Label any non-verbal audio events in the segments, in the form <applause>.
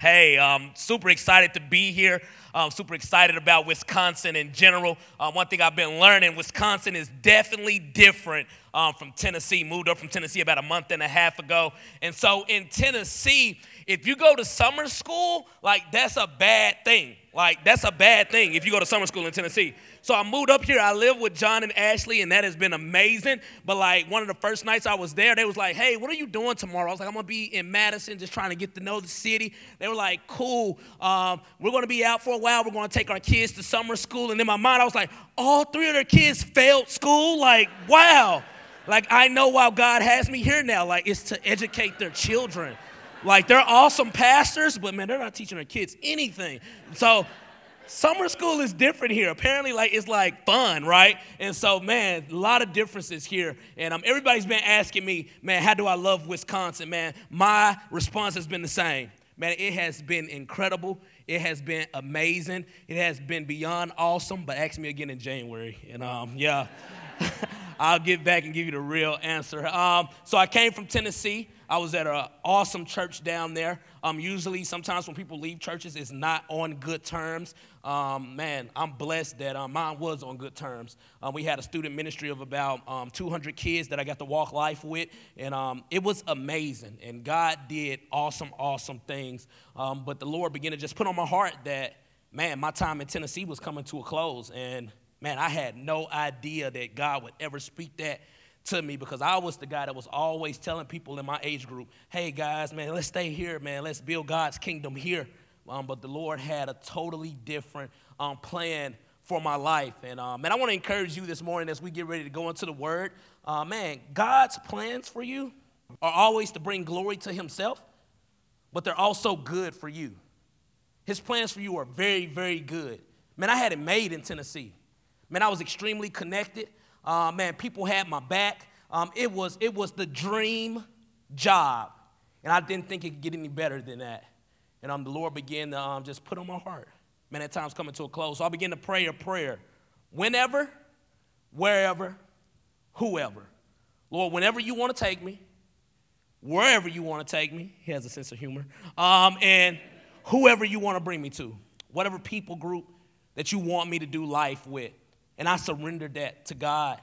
Hey, um, super excited to be here. Um, super excited about Wisconsin in general. Uh, one thing I've been learning, Wisconsin is definitely different um, from Tennessee. Moved up from Tennessee about a month and a half ago. And so in Tennessee, if you go to summer school, like that's a bad thing. Like that's a bad thing if you go to summer school in Tennessee. So I moved up here. I live with John and Ashley, and that has been amazing. But like one of the first nights I was there, they was like, "Hey, what are you doing tomorrow?" I was like, "I'm gonna be in Madison, just trying to get to know the city." They were like, "Cool. Um, we're gonna be out for a while. We're gonna take our kids to summer school." And in my mind, I was like, "All three of their kids failed school. Like, wow." Like I know why God has me here now. Like it's to educate their children. Like they're awesome pastors, but man, they're not teaching their kids anything. So summer school is different here. Apparently, like it's like fun, right? And so, man, a lot of differences here. And um, everybody's been asking me, man, how do I love Wisconsin? Man, my response has been the same. Man, it has been incredible. It has been amazing. It has been beyond awesome. But ask me again in January, and um, yeah, <laughs> I'll get back and give you the real answer. Um, so I came from Tennessee. I was at an awesome church down there. Um, usually, sometimes when people leave churches, it's not on good terms. Um, man, I'm blessed that um, mine was on good terms. Um, we had a student ministry of about um, 200 kids that I got to walk life with, and um, it was amazing. And God did awesome, awesome things. Um, but the Lord began to just put on my heart that, man, my time in Tennessee was coming to a close. And man, I had no idea that God would ever speak that to me because I was the guy that was always telling people in my age group, hey guys, man, let's stay here, man. Let's build God's kingdom here. Um, but the Lord had a totally different um, plan for my life. And um, man, I want to encourage you this morning as we get ready to go into the Word. Uh, man, God's plans for you are always to bring glory to Himself, but they're also good for you. His plans for you are very, very good. Man, I had it made in Tennessee. Man, I was extremely connected. Uh, man, people had my back. Um, it, was, it was the dream job. And I didn't think it could get any better than that. And um, the Lord began to um, just put on my heart. Man, that time's coming to a close. So I began to pray a prayer. Whenever, wherever, whoever. Lord, whenever you want to take me, wherever you want to take me, he has a sense of humor, um, and whoever you want to bring me to, whatever people group that you want me to do life with. And I surrendered that to God.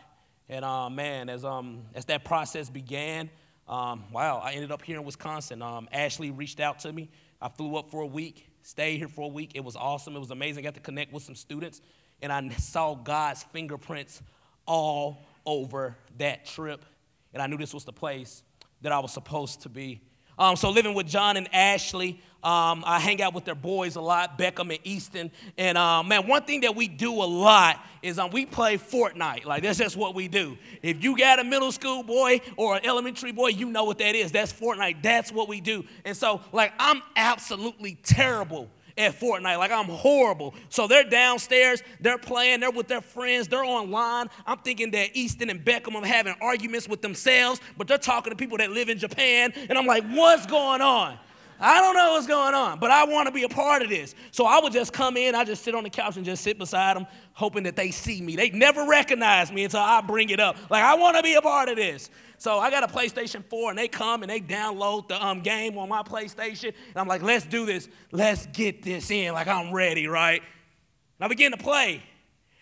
And uh, man, as, um, as that process began, um, wow, I ended up here in Wisconsin. Um, Ashley reached out to me. I flew up for a week, stayed here for a week. It was awesome. It was amazing. I got to connect with some students, and I saw God's fingerprints all over that trip. And I knew this was the place that I was supposed to be. Um, so living with John and Ashley, um, I hang out with their boys a lot, Beckham and Easton. And uh, man, one thing that we do a lot is um, we play Fortnite. Like that's just what we do. If you got a middle school boy or an elementary boy, you know what that is. That's Fortnite. That's what we do. And so, like, I'm absolutely terrible at Fortnite. Like I'm horrible. So they're downstairs, they're playing, they're with their friends, they're online. I'm thinking that Easton and Beckham are having arguments with themselves, but they're talking to people that live in Japan. And I'm like, what's going on? I don't know what's going on, but I want to be a part of this. So I would just come in, I just sit on the couch and just sit beside them, hoping that they see me. They never recognize me until I bring it up. Like, I want to be a part of this. So I got a PlayStation 4, and they come and they download the um, game on my PlayStation. And I'm like, let's do this. Let's get this in. Like, I'm ready, right? And I begin to play,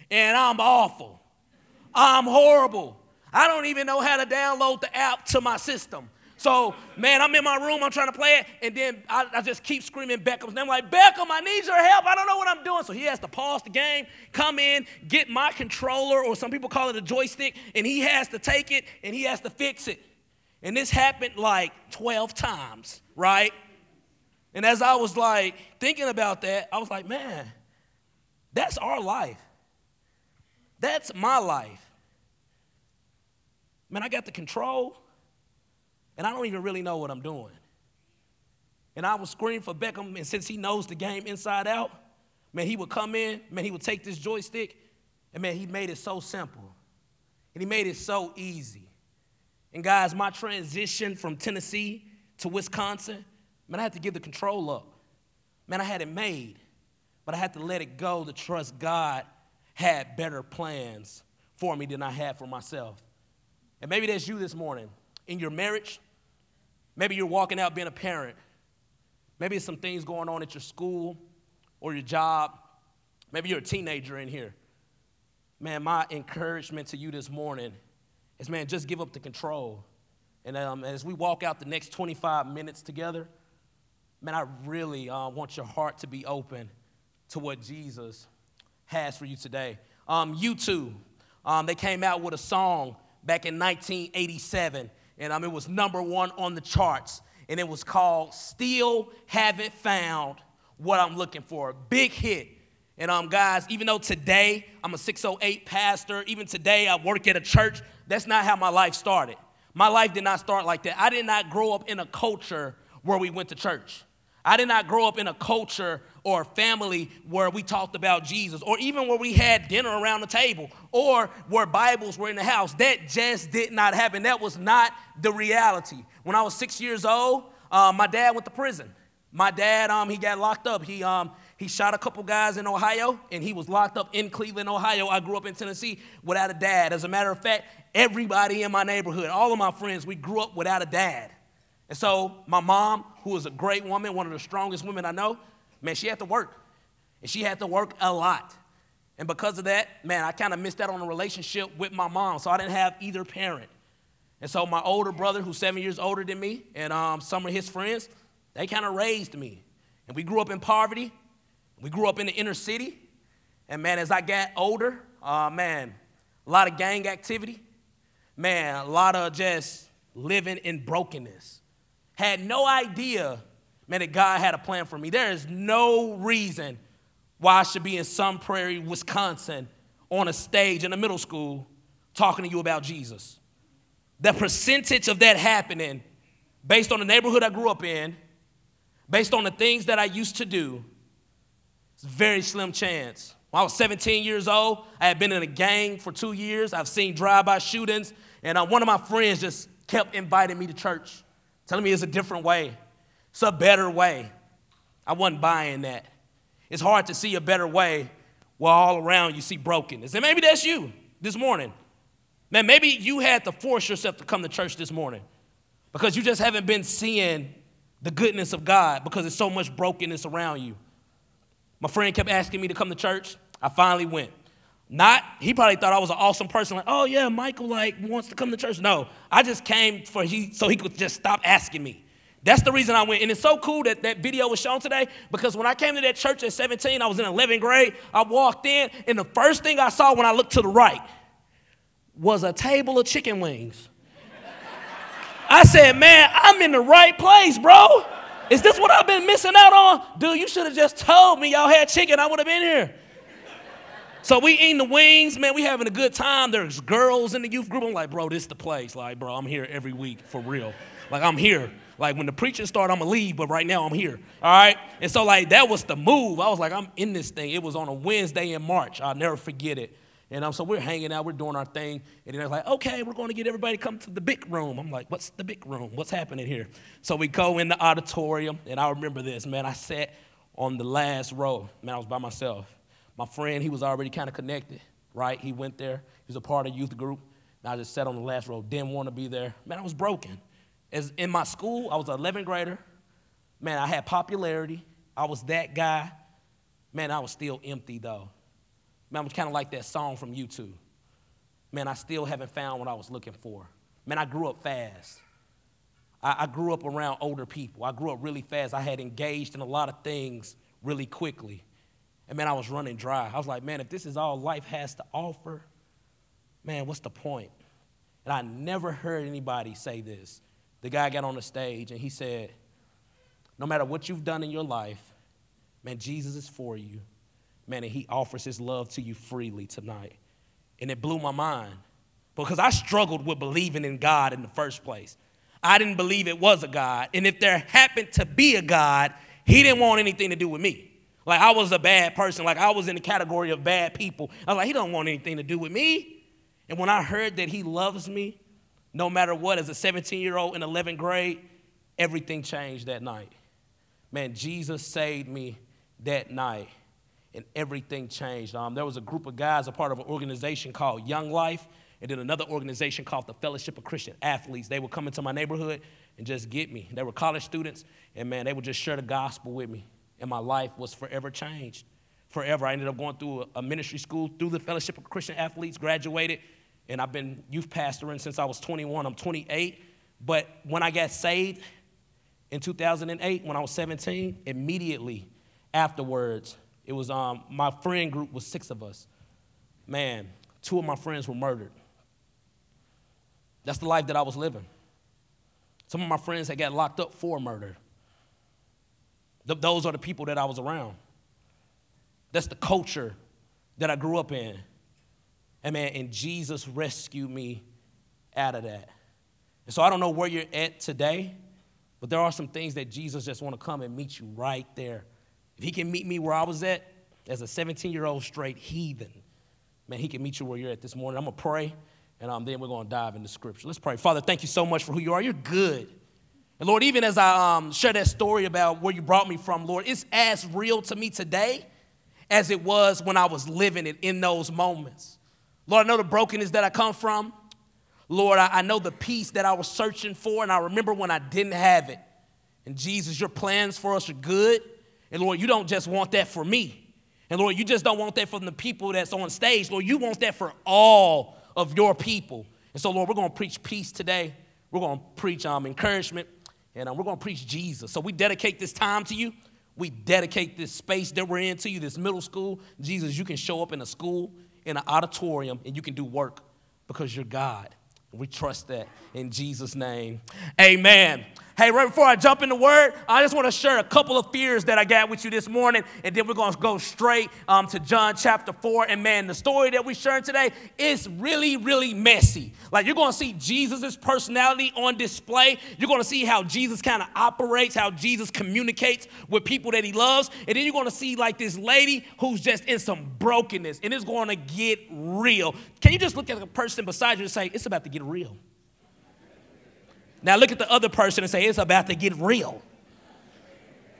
and I'm awful. I'm horrible. I don't even know how to download the app to my system. So, man, I'm in my room, I'm trying to play it, and then I, I just keep screaming Beckham's name, I'm like, Beckham, I need your help. I don't know what I'm doing. So he has to pause the game, come in, get my controller, or some people call it a joystick, and he has to take it and he has to fix it. And this happened like 12 times, right? And as I was like thinking about that, I was like, man, that's our life. That's my life. Man, I got the control and I don't even really know what I'm doing. And I would scream for Beckham, and since he knows the game inside out, man, he would come in, man, he would take this joystick, and man, he made it so simple. And he made it so easy. And guys, my transition from Tennessee to Wisconsin, man, I had to give the control up. Man, I had it made, but I had to let it go to trust God had better plans for me than I had for myself. And maybe that's you this morning in your marriage, Maybe you're walking out being a parent. Maybe it's some things going on at your school or your job. Maybe you're a teenager in here. Man, my encouragement to you this morning is man, just give up the control. And um, as we walk out the next 25 minutes together, man, I really uh, want your heart to be open to what Jesus has for you today. Um, U2, um, they came out with a song back in 1987, and um, it was number one on the charts, and it was called Still Haven't Found What I'm Looking For. Big hit. And um, guys, even though today I'm a 608 pastor, even today I work at a church, that's not how my life started. My life did not start like that. I did not grow up in a culture where we went to church. I did not grow up in a culture or family where we talked about Jesus, or even where we had dinner around the table, or where Bibles were in the house. That just did not happen. That was not the reality. When I was six years old, um, my dad went to prison. My dad, um, he got locked up. He, um, he shot a couple guys in Ohio, and he was locked up in Cleveland, Ohio. I grew up in Tennessee without a dad. As a matter of fact, everybody in my neighborhood, all of my friends, we grew up without a dad. And so my mom, who was a great woman, one of the strongest women I know, man, she had to work. And she had to work a lot. And because of that, man, I kind of missed out on a relationship with my mom. So I didn't have either parent. And so my older brother, who's seven years older than me, and um, some of his friends, they kind of raised me. And we grew up in poverty. We grew up in the inner city. And man, as I got older, uh, man, a lot of gang activity. Man, a lot of just living in brokenness. Had no idea, man, that God had a plan for me. There is no reason why I should be in Sun Prairie, Wisconsin, on a stage in a middle school talking to you about Jesus. The percentage of that happening based on the neighborhood I grew up in, based on the things that I used to do, it's a very slim chance. When I was 17 years old, I had been in a gang for two years. I've seen drive-by shootings, and uh, one of my friends just kept inviting me to church, telling me it's a different way, it's a better way. I wasn't buying that. It's hard to see a better way while all around you see brokenness. And maybe that's you this morning. Man, maybe you had to force yourself to come to church this morning because you just haven't been seeing the goodness of God because there's so much brokenness around you. My friend kept asking me to come to church. I finally went. Not, he probably thought I was an awesome person, like, oh yeah, Michael like wants to come to church. No, I just came for he so he could just stop asking me. That's the reason I went. And it's so cool that that video was shown today because when I came to that church at 17, I was in 11th grade. I walked in, and the first thing I saw when I looked to the right was a table of chicken wings. I said, man, I'm in the right place, bro. Is this what I've been missing out on? Dude, you should have just told me y'all had chicken. I would have been here. So we eating the wings, man. We having a good time. There's girls in the youth group. I'm like, bro, this the place. Like, bro, I'm here every week for real. Like, I'm here. Like, when the preaching start, I'm gonna leave, but right now I'm here. All right. And so, like, that was the move. I was like, I'm in this thing. It was on a Wednesday in March. I'll never forget it. And um, so we're hanging out, we're doing our thing. And then they're like, okay, we're going to get everybody to come to the big room. I'm like, what's the big room? What's happening here? So we go in the auditorium, and I remember this, man. I sat on the last row. Man, I was by myself. My friend, he was already kind of connected, right? He went there. He was a part of youth group. And I just sat on the last row, didn't want to be there. Man, I was broken. As in my school, I was an 11th grader. Man, I had popularity. I was that guy. Man, I was still empty, though. Man, I was kind of like that song from U2. Man, I still haven't found what I was looking for. Man, I grew up fast. I, I grew up around older people. I grew up really fast. I had engaged in a lot of things really quickly. And man, I was running dry. I was like, man, if this is all life has to offer, man, what's the point? And I never heard anybody say this. The guy got on the stage and he said, no matter what you've done in your life, man, Jesus is for you man, and he offers his love to you freely tonight. And it blew my mind because I struggled with believing in God in the first place. I didn't believe it was a God. And if there happened to be a God, he didn't want anything to do with me. Like I was a bad person. Like I was in the category of bad people. I was like, he don't want anything to do with me. And when I heard that he loves me, no matter what, as a 17 year old in 11th grade, everything changed that night. Man, Jesus saved me that night and everything changed. Um, there was a group of guys, a part of an organization called Young Life, and then another organization called the Fellowship of Christian Athletes. They would come into my neighborhood, and just get me. They were college students, and man, they would just share the gospel with me. And my life was forever changed. Forever. I ended up going through a ministry school through the Fellowship of Christian Athletes, graduated, and I've been youth pastoring since I was 21. I'm 28. But when I got saved in 2008, when I was 17, immediately afterwards, it was um, my friend group was six of us. Man, two of my friends were murdered. That's the life that I was living. Some of my friends had got locked up for murder. Those are the people that I was around. That's the culture that I grew up in. And man, and Jesus rescued me out of that. And so I don't know where you're at today, but there are some things that Jesus just want to come and meet you right there. If he can meet me where I was at as a 17 year old straight heathen, man, he can meet you where you're at this morning. I'm going to pray, and um, then we're going to dive into scripture. Let's pray. Father, thank you so much for who you are. You're good. And Lord, even as I um, share that story about where you brought me from, Lord, it's as real to me today as it was when I was living it in those moments. Lord, I know the brokenness that I come from. Lord, I, I know the peace that I was searching for, and I remember when I didn't have it. And Jesus, your plans for us are good. And Lord, you don't just want that for me. And Lord, you just don't want that from the people that's on stage. Lord, you want that for all of your people. And so, Lord, we're going to preach peace today. We're going to preach um, encouragement, and um, we're going to preach Jesus. So we dedicate this time to you. We dedicate this space that we're in to you, this middle school. Jesus, you can show up in a school, in an auditorium, and you can do work because you're God. We trust that in Jesus' name. Amen. Hey, right before I jump into word, I just want to share a couple of fears that I got with you this morning, and then we're going to go straight um, to John chapter 4. And man, the story that we're sharing today is really, really messy. Like, you're going to see Jesus' personality on display. You're going to see how Jesus kind of operates, how Jesus communicates with people that he loves. And then you're going to see, like, this lady who's just in some brokenness, and it's going to get real. Can you just look at the person beside you and say, It's about to get real? Now look at the other person and say, it's about to get real.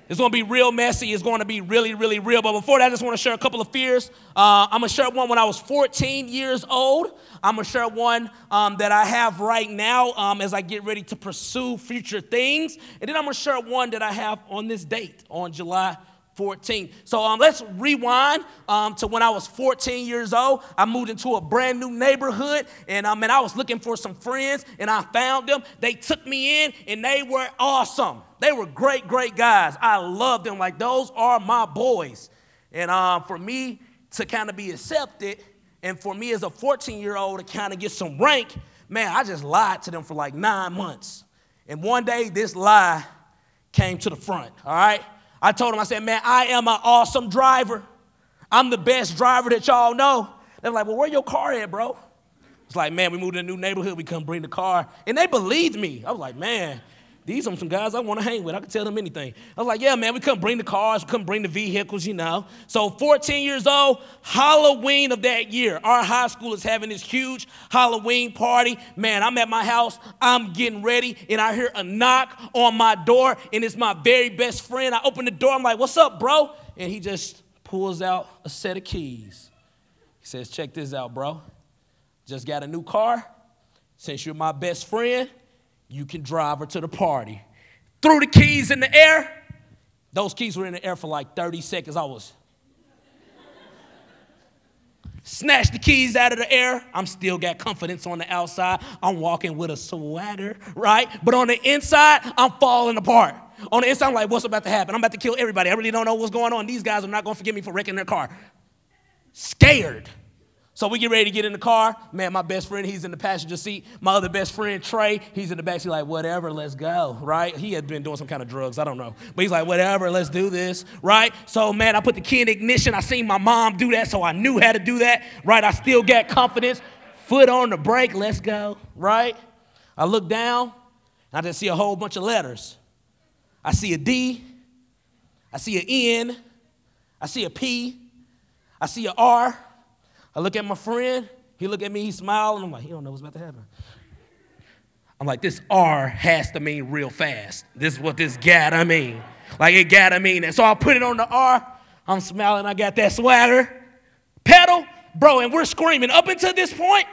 It's going to be real messy. It's going to be really, really real. But before that, I just want to share a couple of fears. Uh, I'm going to share one when I was 14 years old. I'm going to share one um, that I have right now um, as I get ready to pursue future things. And then I'm going to share one that I have on this date, on July 14. So um, let's rewind um, to when I was 14 years old. I moved into a brand new neighborhood, and um, and I was looking for some friends, and I found them. They took me in, and they were awesome. They were great, great guys. I loved them. Like those are my boys. And um, for me to kind of be accepted, and for me as a 14 year old to kind of get some rank, man, I just lied to them for like nine months. And one day, this lie came to the front. All right. I told him, I said, man, I am an awesome driver. I'm the best driver that y'all know. They're like, well, where your car at, bro? It's like, man, we moved to a new neighborhood. We couldn't bring the car. And they believed me. I was like, man, these are some guys I want to hang with. I can tell them anything. I was like, yeah, man, we couldn't bring the cars. We couldn't bring the vehicles, you know. So 14 years old, Halloween of that year, our high school is having this huge Halloween party. Man, I'm at my house. I'm getting ready. And I hear a knock on my door. And it's my very best friend. I open the door. I'm like, what's up, bro? And he just pulls out a set of keys. He says, check this out, bro. Just got a new car. Since you're my best friend, you can drive her to the party. Threw the keys in the air. Those keys were in the air for like 30 seconds. I was. Snatched the keys out of the air. I'm still got confidence on the outside. I'm walking with a swagger, right? But on the inside, I'm falling apart. On the inside, I'm like, what's about to happen? I'm about to kill everybody. I really don't know what's going on. These guys are not going to forgive me for wrecking their car. Scared. So we get ready to get in the car. Man, my best friend, he's in the passenger seat. My other best friend, Trey, he's in the back seat, like, whatever, let's go, right? He had been doing some kind of drugs, I don't know. But he's like, whatever, let's do this, right? So, man, I put the key in ignition. I seen my mom do that, so I knew how to do that, right? I still got confidence. Foot on the brake, let's go, right? I look down, I just see a whole bunch of letters. I see a D, I see an N, I see a P, I see a R, I look at my friend, he look at me, he smiled, and I'm like, he don't know what's about to happen. I'm like, this R has to mean real fast. This is what this gotta mean. Like it gotta mean that. So I put it on the R. I'm smiling, I got that swagger. Pedal, bro, and we're screaming. Up until this point,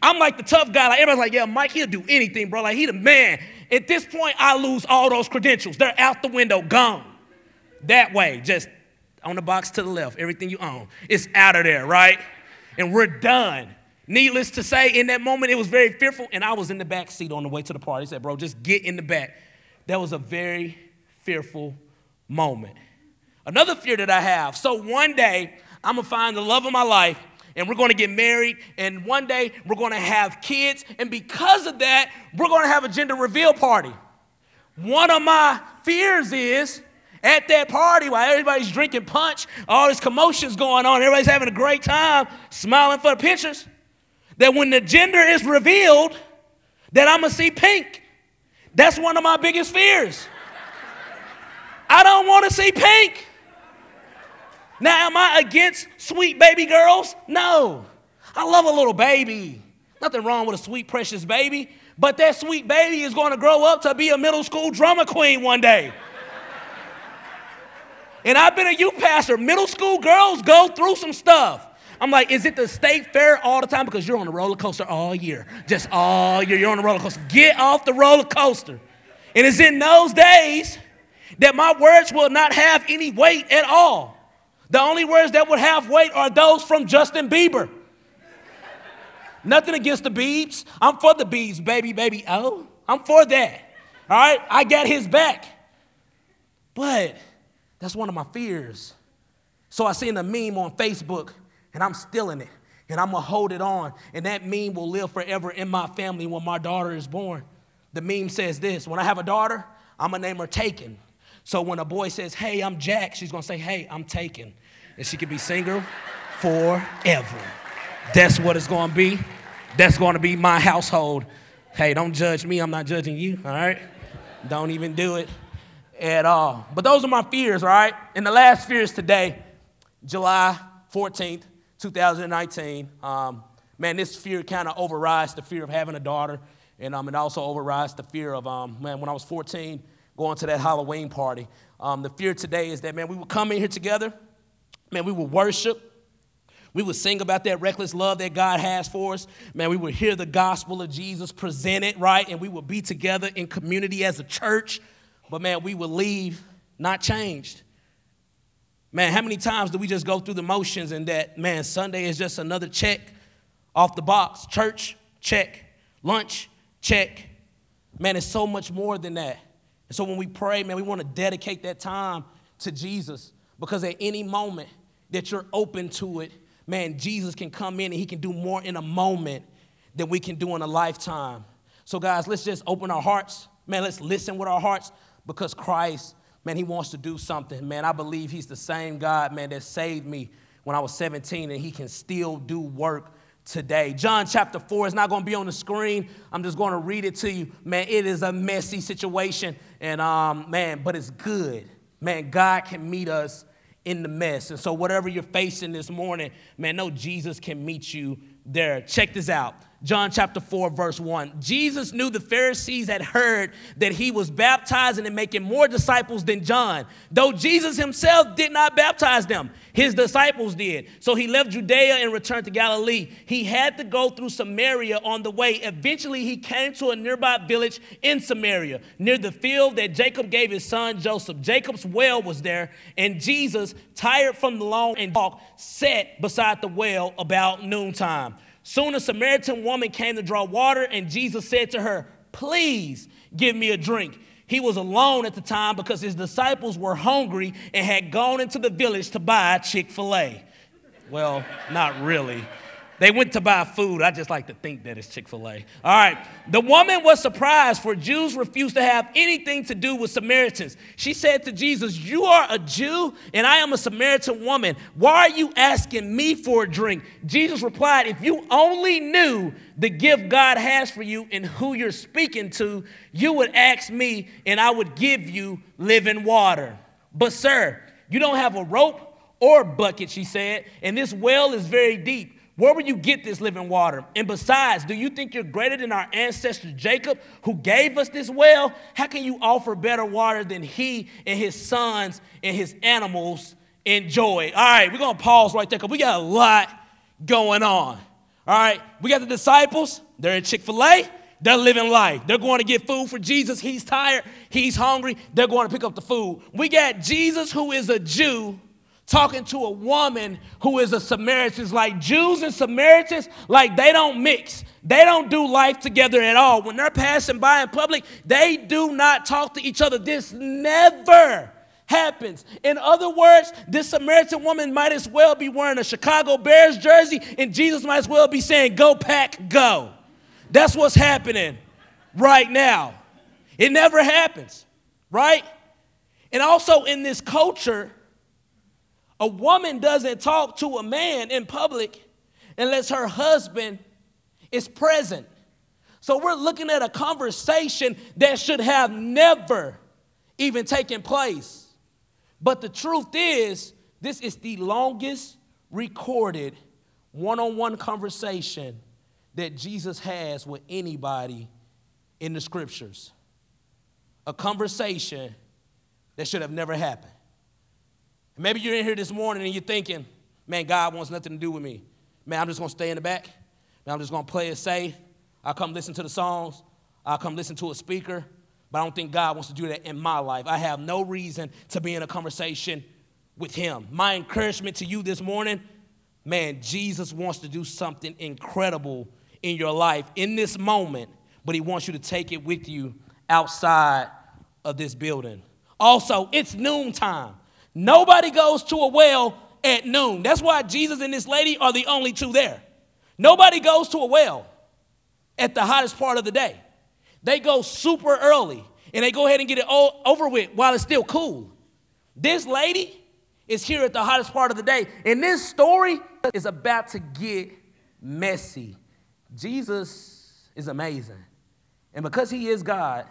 I'm like the tough guy. Like everybody's like, yeah, Mike, he'll do anything, bro. Like he the man. At this point, I lose all those credentials. They're out the window, gone. That way, just on the box to the left, everything you own. It's out of there, right? And we're done. Needless to say, in that moment, it was very fearful, and I was in the back seat on the way to the party. Said, Bro, just get in the back. That was a very fearful moment. Another fear that I have so one day, I'm gonna find the love of my life, and we're gonna get married, and one day we're gonna have kids, and because of that, we're gonna have a gender reveal party. One of my fears is at that party while everybody's drinking punch, all this commotion's going on, everybody's having a great time, smiling for the pictures, that when the gender is revealed, that I'm gonna see pink. That's one of my biggest fears. I don't wanna see pink. Now, am I against sweet baby girls? No. I love a little baby. Nothing wrong with a sweet, precious baby. But that sweet baby is going to grow up to be a middle school drama queen one day. And I've been a youth pastor. Middle school girls go through some stuff. I'm like, is it the state fair all the time? Because you're on a roller coaster all year. Just all year, you're on a roller coaster. Get off the roller coaster. And it's in those days that my words will not have any weight at all. The only words that would have weight are those from Justin Bieber. Nothing against the Biebs. I'm for the Biebs, baby, baby. Oh, I'm for that. All right, I got his back. But that's one of my fears. So I seen a meme on Facebook, and I'm stealing it, and I'm gonna hold it on, and that meme will live forever in my family when my daughter is born. The meme says this: When I have a daughter, I'm gonna name her Taken. So when a boy says, "Hey, I'm Jack," she's gonna say, "Hey, I'm Taken," and she can be single forever. That's what it's gonna be. That's gonna be my household. Hey, don't judge me. I'm not judging you, all right? Don't even do it at all. But those are my fears, right? And the last fear is today, July 14th, 2019. Um, man, this fear kind of overrides the fear of having a daughter. And um, it also overrides the fear of, um, man, when I was 14, going to that Halloween party. Um, the fear today is that, man, we would come in here together, man, we would worship, we would sing about that reckless love that God has for us. Man, we would hear the gospel of Jesus presented, right? And we would be together in community as a church. But man, we will leave not changed. Man, how many times do we just go through the motions and that, man, Sunday is just another check off the box? Church, check. Lunch, check. Man, it's so much more than that. And so when we pray, man, we want to dedicate that time to Jesus because at any moment that you're open to it, man, Jesus can come in and he can do more in a moment than we can do in a lifetime. So, guys, let's just open our hearts. Man, let's listen with our hearts because Christ, man, he wants to do something. Man, I believe he's the same God, man, that saved me when I was 17 and he can still do work today. John chapter 4 is not going to be on the screen. I'm just going to read it to you. Man, it is a messy situation and um man, but it's good. Man, God can meet us in the mess. And so, whatever you're facing this morning, man, know Jesus can meet you there. Check this out. John chapter 4, verse 1. Jesus knew the Pharisees had heard that he was baptizing and making more disciples than John, though Jesus himself did not baptize them. His disciples did. So he left Judea and returned to Galilee. He had to go through Samaria on the way. Eventually, he came to a nearby village in Samaria, near the field that Jacob gave his son Joseph. Jacob's well was there, and Jesus, tired from the long and walk, sat beside the well about noontime. Soon a Samaritan woman came to draw water, and Jesus said to her, Please give me a drink. He was alone at the time because his disciples were hungry and had gone into the village to buy Chick fil A. Well, not really. They went to buy food. I just like to think that it's Chick fil A. All right. The woman was surprised, for Jews refused to have anything to do with Samaritans. She said to Jesus, You are a Jew, and I am a Samaritan woman. Why are you asking me for a drink? Jesus replied, If you only knew the gift God has for you and who you're speaking to, you would ask me, and I would give you living water. But, sir, you don't have a rope or a bucket, she said, and this well is very deep. Where will you get this living water? And besides, do you think you're greater than our ancestor Jacob, who gave us this well? How can you offer better water than he and his sons and his animals enjoy? All right, we're going to pause right there because we got a lot going on. All right, we got the disciples, they're at Chick fil A. they're living life. They're going to get food for Jesus. He's tired, he's hungry. They're going to pick up the food. We got Jesus, who is a Jew, talking to a woman who is a Samaritan. It's Like Jews and Samaritans, like they don't mix. They don't do life together at all. When they're passing by in public, they do not talk to each other. This never happens. In other words, this Samaritan woman might as well be wearing a Chicago Bears jersey, and Jesus might as well be saying, Go, pack, go. That's what's happening right now. It never happens, right? And also in this culture, a woman doesn't talk to a man in public unless her husband is present. So we're looking at a conversation that should have never even taken place. But the truth is, this is the longest recorded one on one conversation that Jesus has with anybody in the scriptures. A conversation that should have never happened. Maybe you're in here this morning and you're thinking, man, God wants nothing to do with me. Man, I'm just gonna stay in the back. Man, I'm just gonna play it safe. I'll come listen to the songs. I'll come listen to a speaker. But I don't think God wants to do that in my life. I have no reason to be in a conversation with Him. My encouragement to you this morning man, Jesus wants to do something incredible in your life in this moment, but He wants you to take it with you outside of this building. Also, it's noontime. Nobody goes to a well at noon. That's why Jesus and this lady are the only two there. Nobody goes to a well at the hottest part of the day. They go super early and they go ahead and get it all over with while it's still cool. This lady is here at the hottest part of the day. And this story is about to get messy. Jesus is amazing. And because he is God,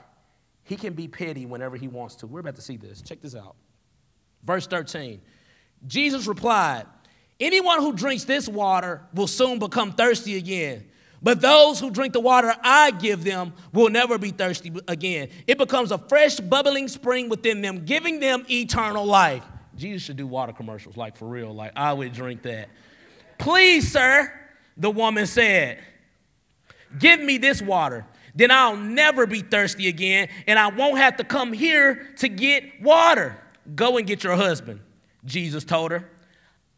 he can be petty whenever he wants to. We're about to see this. Check this out. Verse 13 Jesus replied, Anyone who drinks this water will soon become thirsty again. But those who drink the water I give them will never be thirsty again. It becomes a fresh, bubbling spring within them, giving them eternal life. Jesus should do water commercials, like for real. Like, I would drink that. Please, sir, the woman said, Give me this water. Then I'll never be thirsty again, and I won't have to come here to get water. Go and get your husband, Jesus told her.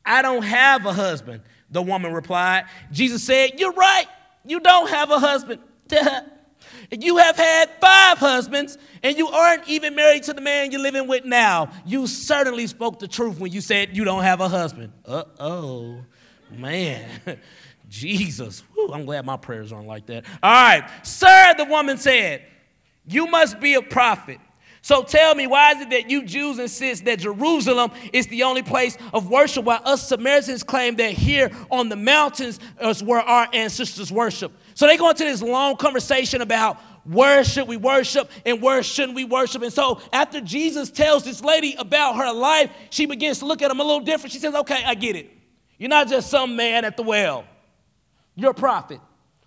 I don't have a husband, the woman replied. Jesus said, You're right. You don't have a husband. <laughs> you have had five husbands, and you aren't even married to the man you're living with now. You certainly spoke the truth when you said you don't have a husband. Uh oh, man. <laughs> Jesus. Whew, I'm glad my prayers aren't like that. All right. Sir, the woman said, You must be a prophet. So tell me, why is it that you Jews insist that Jerusalem is the only place of worship, while us Samaritans claim that here on the mountains is where our ancestors worship? So they go into this long conversation about where should we worship and where shouldn't we worship. And so after Jesus tells this lady about her life, she begins to look at him a little different. She says, Okay, I get it. You're not just some man at the well, you're a prophet.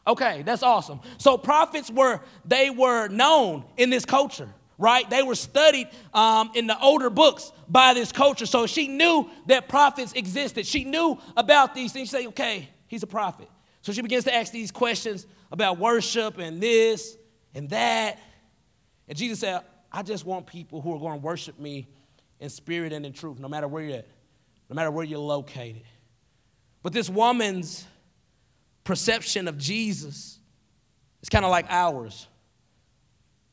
Okay, that's awesome. So prophets were, they were known in this culture right? They were studied um, in the older books by this culture. So she knew that prophets existed. She knew about these things. She said, okay, he's a prophet. So she begins to ask these questions about worship and this and that. And Jesus said, I just want people who are going to worship me in spirit and in truth, no matter where you're at, no matter where you're located. But this woman's perception of Jesus is kind of like ours.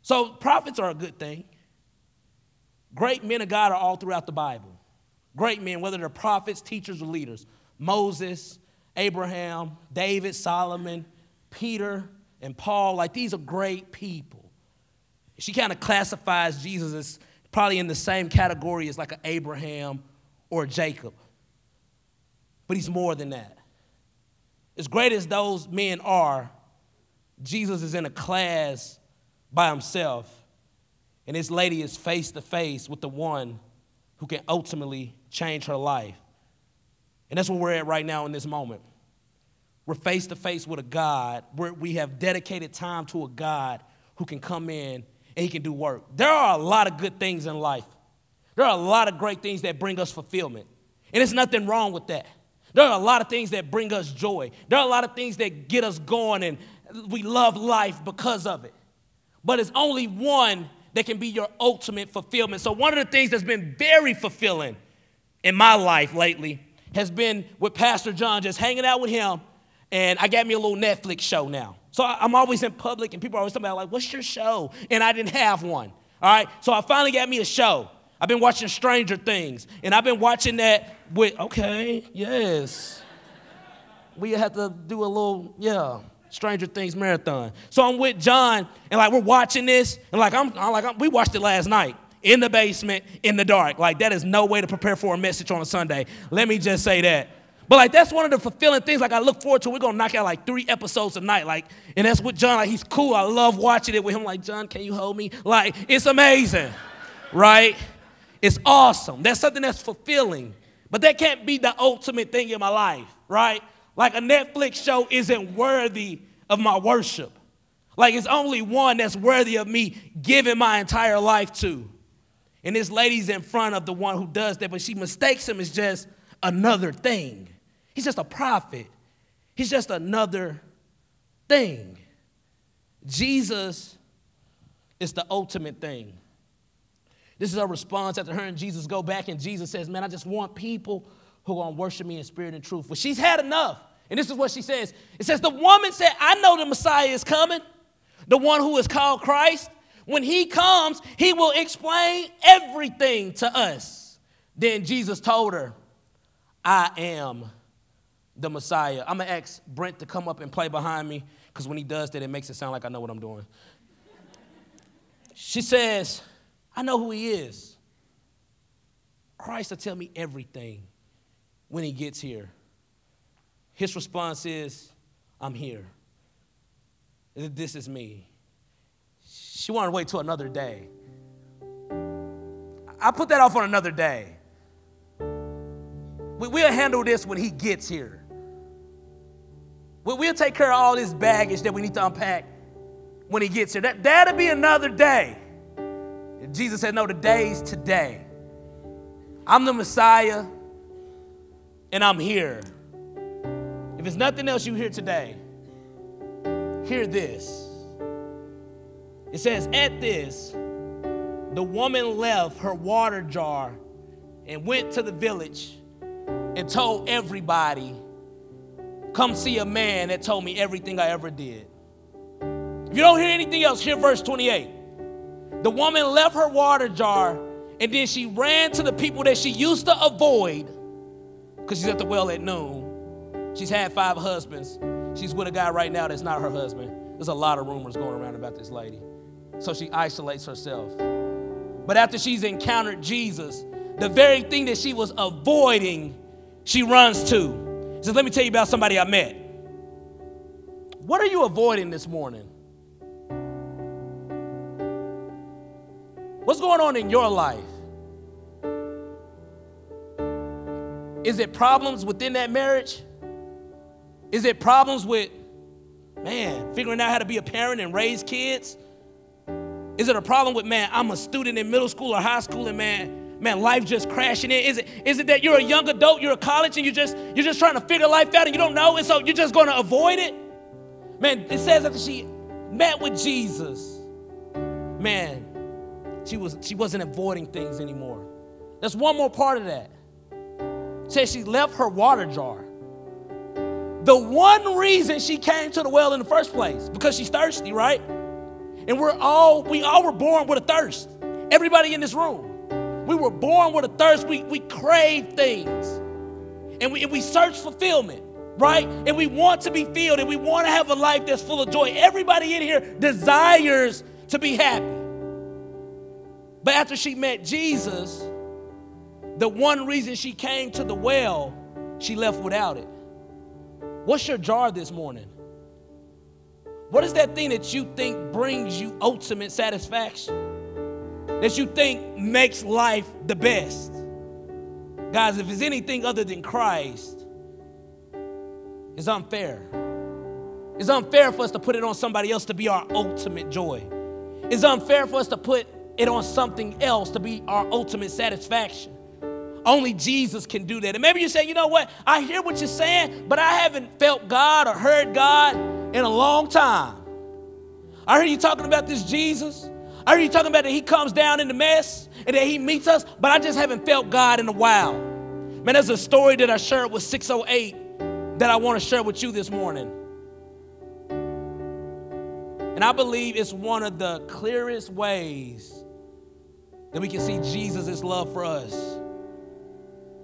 So prophets are a good thing. Great men of God are all throughout the Bible. Great men, whether they're prophets, teachers, or leaders. Moses, Abraham, David, Solomon, Peter, and Paul, like these are great people. She kind of classifies Jesus as probably in the same category as like an Abraham or Jacob. But he's more than that. As great as those men are, Jesus is in a class by himself, and this lady is face to face with the one who can ultimately change her life. And that's where we're at right now in this moment. We're face to face with a God where we have dedicated time to a God who can come in and he can do work. There are a lot of good things in life. There are a lot of great things that bring us fulfillment. And there's nothing wrong with that. There are a lot of things that bring us joy. There are a lot of things that get us going and we love life because of it. But it's only one that can be your ultimate fulfillment. So, one of the things that's been very fulfilling in my life lately has been with Pastor John, just hanging out with him. And I got me a little Netflix show now. So I'm always in public, and people are always talking about, like, what's your show? And I didn't have one. All right. So I finally got me a show. I've been watching Stranger Things, and I've been watching that with, okay, yes. we have to do a little, yeah. Stranger Things marathon. So I'm with John, and like we're watching this, and like I'm, I'm like I'm, we watched it last night in the basement in the dark. Like that is no way to prepare for a message on a Sunday. Let me just say that. But like that's one of the fulfilling things. Like I look forward to. We're gonna knock out like three episodes a night. Like, and that's with John. Like he's cool. I love watching it with him. Like John, can you hold me? Like it's amazing, right? It's awesome. That's something that's fulfilling. But that can't be the ultimate thing in my life, right? Like a Netflix show isn't worthy of my worship. Like it's only one that's worthy of me giving my entire life to. And this lady's in front of the one who does that, but she mistakes him as just another thing. He's just a prophet. He's just another thing. Jesus is the ultimate thing. This is her response after her and Jesus go back, and Jesus says, Man, I just want people who are going to worship me in spirit and truth. Well, she's had enough. And this is what she says it says, The woman said, I know the Messiah is coming, the one who is called Christ. When he comes, he will explain everything to us. Then Jesus told her, I am the Messiah. I'm going to ask Brent to come up and play behind me because when he does that, it makes it sound like I know what I'm doing. She says, I know who he is. Christ will tell me everything when he gets here. His response is, I'm here. This is me. She wanted to wait till another day. I put that off on another day. We'll handle this when he gets here. We'll take care of all this baggage that we need to unpack when he gets here. That, that'll be another day. Jesus said, No, the day's today. I'm the Messiah, and I'm here. If it's nothing else you hear today, hear this. It says, At this, the woman left her water jar and went to the village and told everybody, Come see a man that told me everything I ever did. If you don't hear anything else, hear verse 28. The woman left her water jar and then she ran to the people that she used to avoid because she's at the well at noon. She's had five husbands. She's with a guy right now that's not her husband. There's a lot of rumors going around about this lady. So she isolates herself. But after she's encountered Jesus, the very thing that she was avoiding, she runs to. She says, Let me tell you about somebody I met. What are you avoiding this morning? What's going on in your life? Is it problems within that marriage? Is it problems with, man, figuring out how to be a parent and raise kids? Is it a problem with, man, I'm a student in middle school or high school and man, man, life just crashing in? Is it, is it that you're a young adult, you're a college and you're just, you're just trying to figure life out and you don't know and so you're just going to avoid it? Man, it says that she met with Jesus, man, she, was, she wasn't avoiding things anymore. There's one more part of that. Says she left her water jar. The one reason she came to the well in the first place, because she's thirsty, right? And we're all, we all were born with a thirst. Everybody in this room. We were born with a thirst. We, we crave things. And we, and we search fulfillment, right? And we want to be filled and we want to have a life that's full of joy. Everybody in here desires to be happy. But after she met Jesus, the one reason she came to the well, she left without it. What's your jar this morning? What is that thing that you think brings you ultimate satisfaction? That you think makes life the best? Guys, if it's anything other than Christ, it's unfair. It's unfair for us to put it on somebody else to be our ultimate joy. It's unfair for us to put it on something else to be our ultimate satisfaction. Only Jesus can do that. And maybe you say, you know what? I hear what you're saying, but I haven't felt God or heard God in a long time. I heard you talking about this Jesus. I heard you talking about that he comes down in the mess and that he meets us, but I just haven't felt God in a while. Man, there's a story that I shared with 608 that I want to share with you this morning. And I believe it's one of the clearest ways that we can see Jesus' love for us.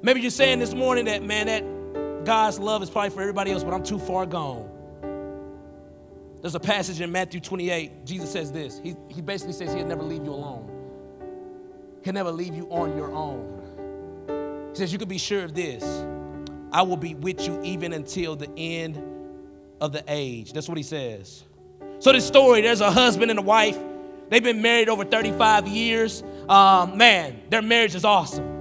Maybe you're saying this morning that, man, that God's love is probably for everybody else, but I'm too far gone. There's a passage in Matthew 28. Jesus says this. He, he basically says he'll never leave you alone. He'll never leave you on your own. He says, You can be sure of this. I will be with you even until the end of the age. That's what he says. So, this story there's a husband and a wife. They've been married over 35 years. Um, man, their marriage is awesome.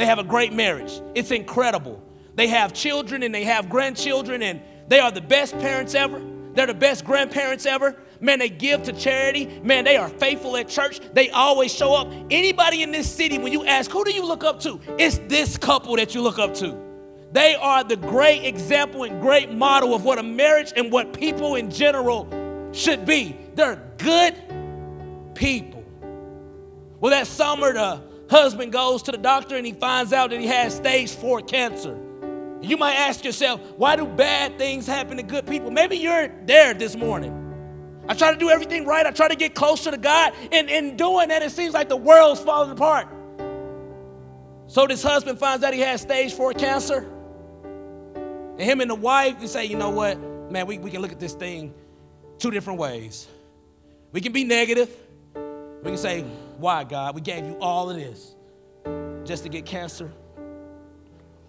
They have a great marriage, it's incredible. They have children and they have grandchildren, and they are the best parents ever. They're the best grandparents ever. Man, they give to charity. Man, they are faithful at church. They always show up. Anybody in this city, when you ask, who do you look up to? It's this couple that you look up to. They are the great example and great model of what a marriage and what people in general should be. They're good people. Well, that summer, the husband goes to the doctor and he finds out that he has stage four cancer. You might ask yourself, why do bad things happen to good people? Maybe you're there this morning. I try to do everything right. I try to get closer to God. And in doing that, it seems like the world's falling apart. So this husband finds out he has stage four cancer. And him and the wife, they say, you know what? Man, we, we can look at this thing two different ways. We can be negative. We can say, why, God? We gave you all of this just to get cancer.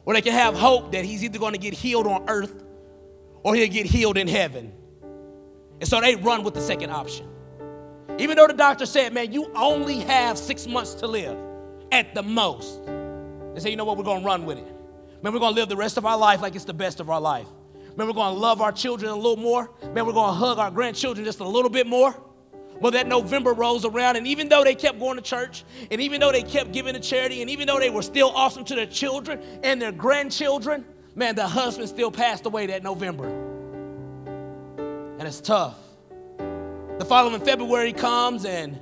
Or they can have hope that he's either going to get healed on earth or he'll get healed in heaven. And so they run with the second option. Even though the doctor said, man, you only have six months to live at the most. They say, you know what, we're going to run with it. Man, we're going to live the rest of our life like it's the best of our life. Man, we're going to love our children a little more. Man, we're going to hug our grandchildren just a little bit more. Well, that November rolls around, and even though they kept going to church, and even though they kept giving to charity, and even though they were still awesome to their children and their grandchildren, man, the husband still passed away that November. And it's tough. The following February comes, and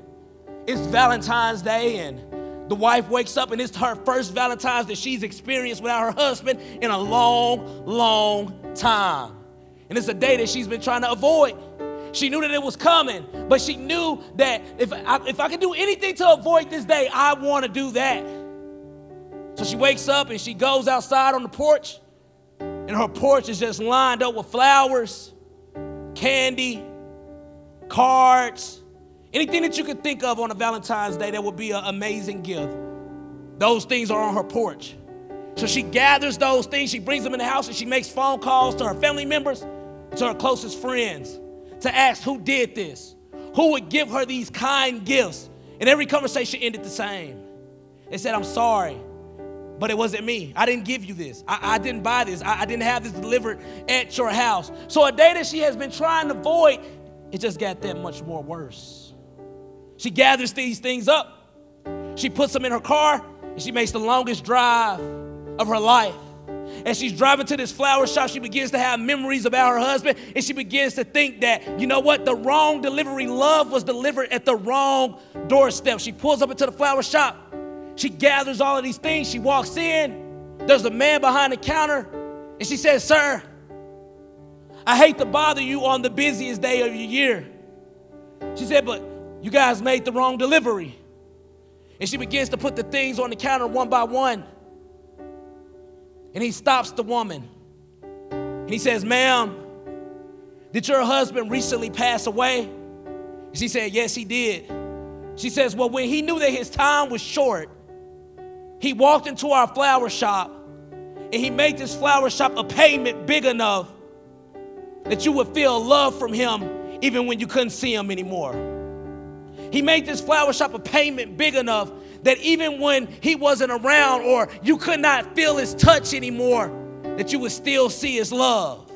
it's Valentine's Day, and the wife wakes up, and it's her first Valentine's that she's experienced without her husband in a long, long time. And it's a day that she's been trying to avoid. She knew that it was coming, but she knew that if I, if I could do anything to avoid this day, I want to do that. So she wakes up and she goes outside on the porch, and her porch is just lined up with flowers, candy, cards, anything that you could think of on a Valentine's Day that would be an amazing gift. Those things are on her porch. So she gathers those things, she brings them in the house, and she makes phone calls to her family members, to her closest friends to ask who did this, who would give her these kind gifts. And every conversation ended the same. They said, I'm sorry, but it wasn't me. I didn't give you this. I, I didn't buy this. I, I didn't have this delivered at your house. So a day that she has been trying to avoid, it just got that much more worse. She gathers these things up. She puts them in her car, and she makes the longest drive of her life. As she's driving to this flower shop, she begins to have memories about her husband, and she begins to think that, you know what, the wrong delivery love was delivered at the wrong doorstep. She pulls up into the flower shop. She gathers all of these things. She walks in. There's a man behind the counter, and she says, Sir, I hate to bother you on the busiest day of your year. She said, But you guys made the wrong delivery. And she begins to put the things on the counter one by one. And he stops the woman. He says, Ma'am, did your husband recently pass away? She said, Yes, he did. She says, Well, when he knew that his time was short, he walked into our flower shop and he made this flower shop a payment big enough that you would feel love from him even when you couldn't see him anymore. He made this flower shop a payment big enough that even when he wasn't around or you could not feel his touch anymore, that you would still see his love.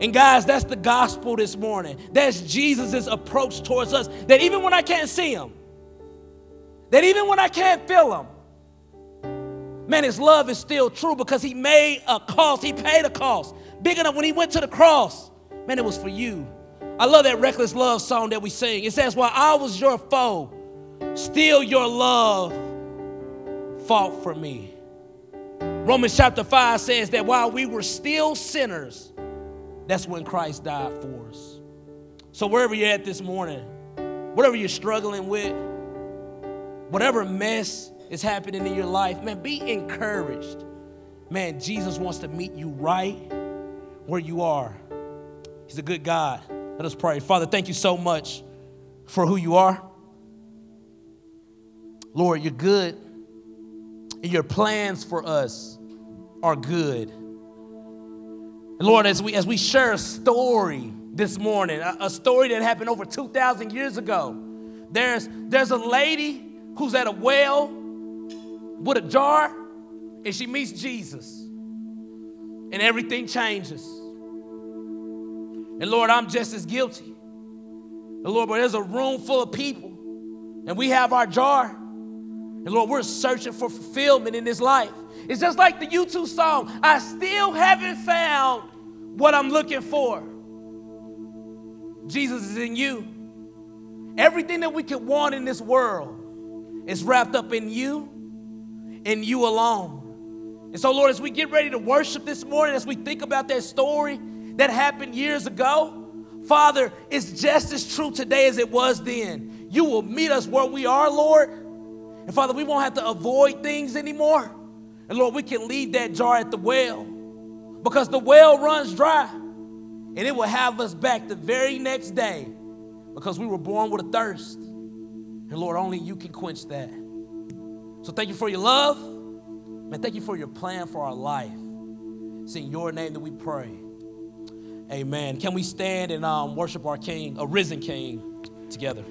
And guys, that's the gospel this morning. That's Jesus' approach towards us. That even when I can't see him, that even when I can't feel him, man, his love is still true because he made a cost. He paid a cost big enough when he went to the cross. Man, it was for you. I love that reckless love song that we sing. It says, While I was your foe, still your love fought for me. Romans chapter 5 says that while we were still sinners, that's when Christ died for us. So, wherever you're at this morning, whatever you're struggling with, whatever mess is happening in your life, man, be encouraged. Man, Jesus wants to meet you right where you are. He's a good God. Let us pray. Father, thank you so much for who you are. Lord, you're good, and your plans for us are good. And Lord, as we as we share a story this morning, a, a story that happened over 2,000 years ago, there's there's a lady who's at a well with a jar, and she meets Jesus, and everything changes. And Lord, I'm just as guilty. And Lord, but there's a room full of people, and we have our jar. And Lord, we're searching for fulfillment in this life. It's just like the U2 song, I still haven't found what I'm looking for. Jesus is in you. Everything that we could want in this world is wrapped up in you and you alone. And so, Lord, as we get ready to worship this morning, as we think about that story that happened years ago, Father, it's just as true today as it was then. You will meet us where we are, Lord. And Father, we won't have to avoid things anymore. And Lord, we can leave that jar at the well because the well runs dry and it will have us back the very next day because we were born with a thirst. And Lord, only you can quench that. So thank you for your love. Man, thank you for your plan for our life. It's in your name that we pray. Amen. Can we stand and um, worship our King, a risen King, together?